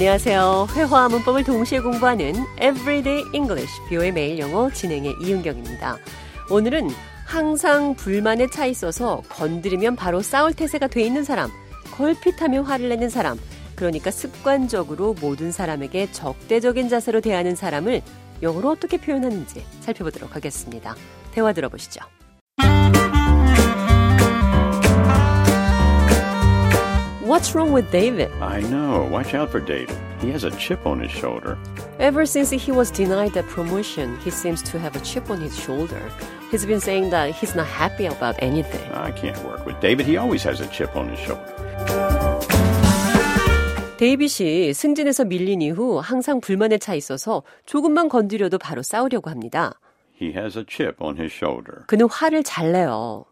안녕하세요. 회화와 문법을 동시에 공부하는 Everyday English, 뷰의 매일 영어 진행의 이은경입니다. 오늘은 항상 불만에 차 있어서 건드리면 바로 싸울 태세가 돼 있는 사람, 걸핏하며 화를 내는 사람, 그러니까 습관적으로 모든 사람에게 적대적인 자세로 대하는 사람을 영어로 어떻게 표현하는지 살펴보도록 하겠습니다. 대화 들어보시죠. What's wrong with David? I know. Watch out for David. He has a chip on his shoulder. Ever since he was denied that promotion, he seems to have a chip on his shoulder. He's been saying that he's not happy about anything. I can't work with David. He always has a chip on his shoulder. 데이빗이 승진에서 밀린 이후 항상 불만에 차 있어서 조금만 건드려도 바로 싸우려고 합니다. He has a chip on his shoulder. 그는 화를 잘 내요.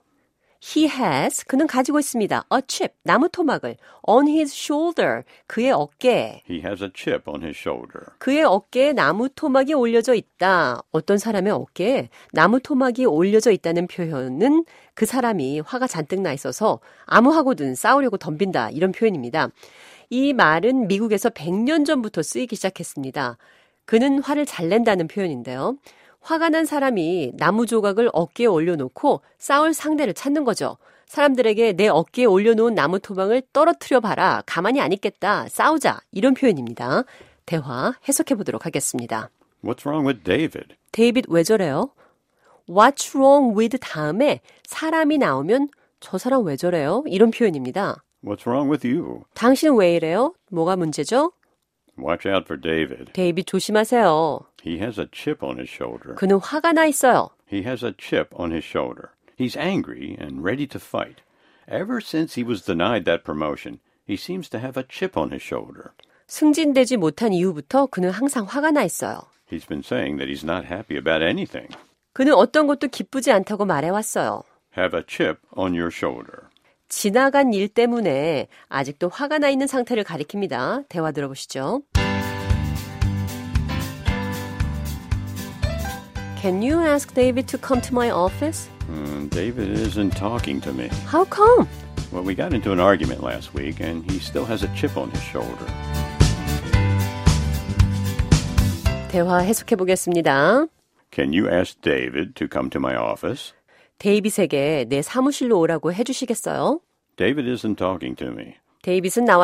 He has, 그는 가지고 있습니다. A chip, 나무 토막을. On his shoulder, 그의 어깨에. He has a chip on his shoulder. 그의 어깨에 나무 토막이 올려져 있다. 어떤 사람의 어깨에 나무 토막이 올려져 있다는 표현은 그 사람이 화가 잔뜩 나 있어서 아무하고든 싸우려고 덤빈다. 이런 표현입니다. 이 말은 미국에서 100년 전부터 쓰이기 시작했습니다. 그는 화를 잘 낸다는 표현인데요. 화가 난 사람이 나무 조각을 어깨에 올려놓고 싸울 상대를 찾는 거죠. 사람들에게 내 어깨에 올려놓은 나무 토막을 떨어뜨려 봐라. 가만히 안 있겠다. 싸우자. 이런 표현입니다. 대화 해석해 보도록 하겠습니다. What's wrong with David? 데이빗 왜 저래요? What's wrong with 다음에 사람이 나오면 저 사람 왜 저래요? 이런 표현입니다. What's wrong with you? 당신은 왜 이래요? 뭐가 문제죠? Watch out for David. 데이빗 조심하세요. He has a chip on his shoulder. 그는 화가 나 있어요. He has a chip on his shoulder. He's angry and ready to fight. Ever since he was denied that promotion, he seems to have a chip on his shoulder. 승진되지 못한 이후부터 그는 항상 화가 나 있어요. He's been saying that he's not happy about anything. 그는 어떤 것도 기쁘지 않다고 말해왔어요. Have a chip on your shoulder. 지나간 일 때문에 아직도 화가 나 있는 상태를 가리킵니다. 대화 들어보시죠. Can you ask David to come to my office? Mm, David isn't talking to me. How come? Well, we got into an argument last week, and he still has a chip on his shoulder. 대화 해석해 보겠습니다. Can you ask David to come to my office? 데이빗에게 내 사무실로 오라고 해주시겠어요? David isn't talking to me. 데이빗은 나와